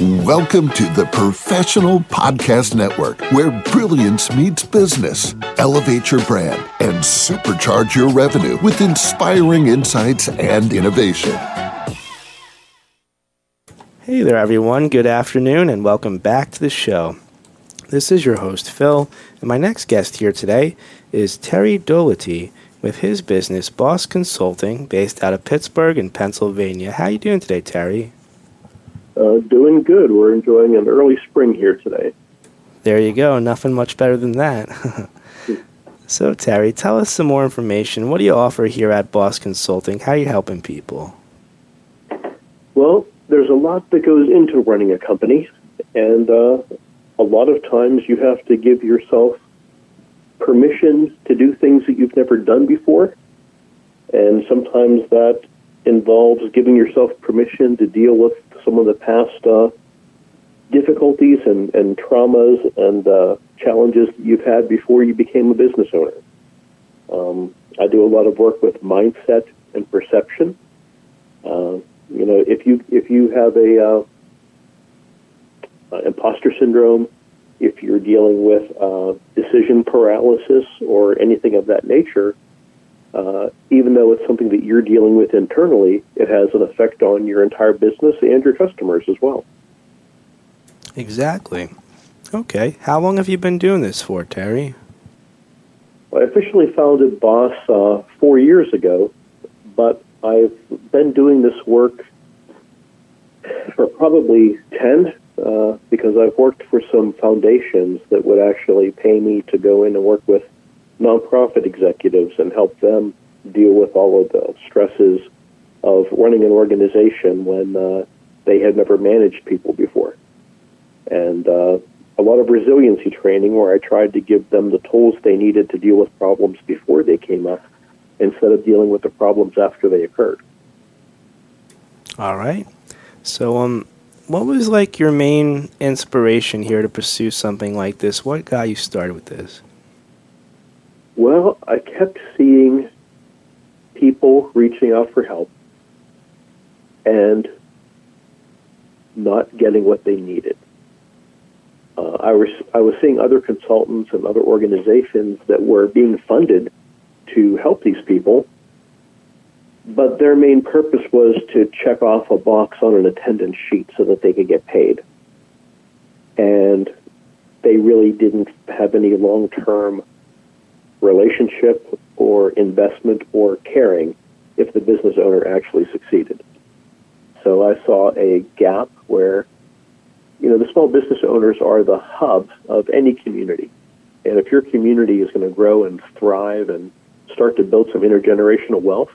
Welcome to the Professional Podcast Network, where brilliance meets business. Elevate your brand and supercharge your revenue with inspiring insights and innovation. Hey there, everyone. Good afternoon, and welcome back to the show. This is your host, Phill, and my next guest here today is Terry Doloughty with his business, Boss Consulting, based out of Pittsburgh in Pennsylvania. How are you doing today, Terry? Uh, doing good. We're enjoying an early spring here today. There you go. Nothing much better than that. so, Terry, tell us some more information. What do you offer here at Boss Consulting? How are you helping people? Well, there's a lot that goes into running a company, and uh, a lot of times you have to give yourself permission to do things that you've never done before. And sometimes that involves giving yourself permission to deal with some of the past uh, difficulties and, and traumas and uh, challenges that you've had before you became a business owner. Um, I do a lot of work with mindset and perception. Uh, you know, if you if you have a uh, imposter syndrome, if you're dealing with uh, decision paralysis or anything of that nature, uh, even though it's something that you're dealing with internally, it has an effect on your entire business and your customers as well. Exactly. Okay. How long have you been doing this for, Terry? Well, I officially founded Boss uh, four years ago, but I've been doing this work for probably 10 uh, because I've worked for some foundations that would actually pay me to go in and work with nonprofit executives and help them deal with all of the stresses of running an organization when uh, they had never managed people before. And uh, a lot of resiliency training where I tried to give them the tools they needed to deal with problems before they came up instead of dealing with the problems after they occurred. All right. So, um, what was like your main inspiration here to pursue something like this? What got you started with this? Well, I kept seeing people reaching out for help and not getting what they needed. Uh, I was I was seeing other consultants and other organizations that were being funded to help these people, but their main purpose was to check off a box on an attendance sheet so that they could get paid. And they really didn't have any long term relationship or investment or caring if the business owner actually succeeded. So I saw a gap where, you know, the small business owners are the hub of any community. And if your community is going to grow and thrive and start to build some intergenerational wealth,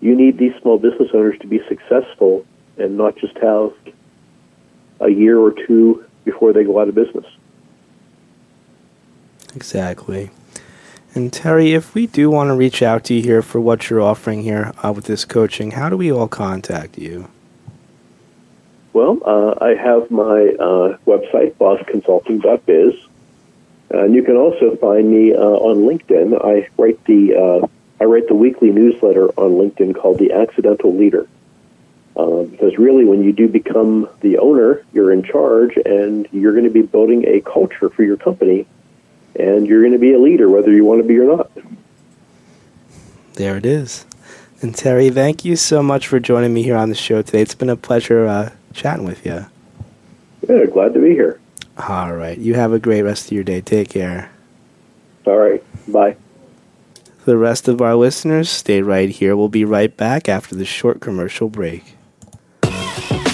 you need these small business owners to be successful and not just have a year or two before they go out of business. Exactly. And Terry, if we do want to reach out to you here for what you're offering here uh, with this coaching, how do we all contact you? Well, uh, I have my uh, website, bossconsulting.biz. And you can also find me uh, on LinkedIn. I write the uh, I write the weekly newsletter on LinkedIn called The Accidental Leader. Uh, because really, when you do become the owner, you're in charge, and you're going to be building a culture for your company, and you're going to be a leader whether you want to be or not. There it is. And Terry, thank you so much for joining me here on the show today. It's been a pleasure uh, chatting with you. Yeah, glad to be here. All right. You have a great rest of your day. Take care. All right. Bye. The rest of our listeners, stay right here. We'll be right back after this short commercial break.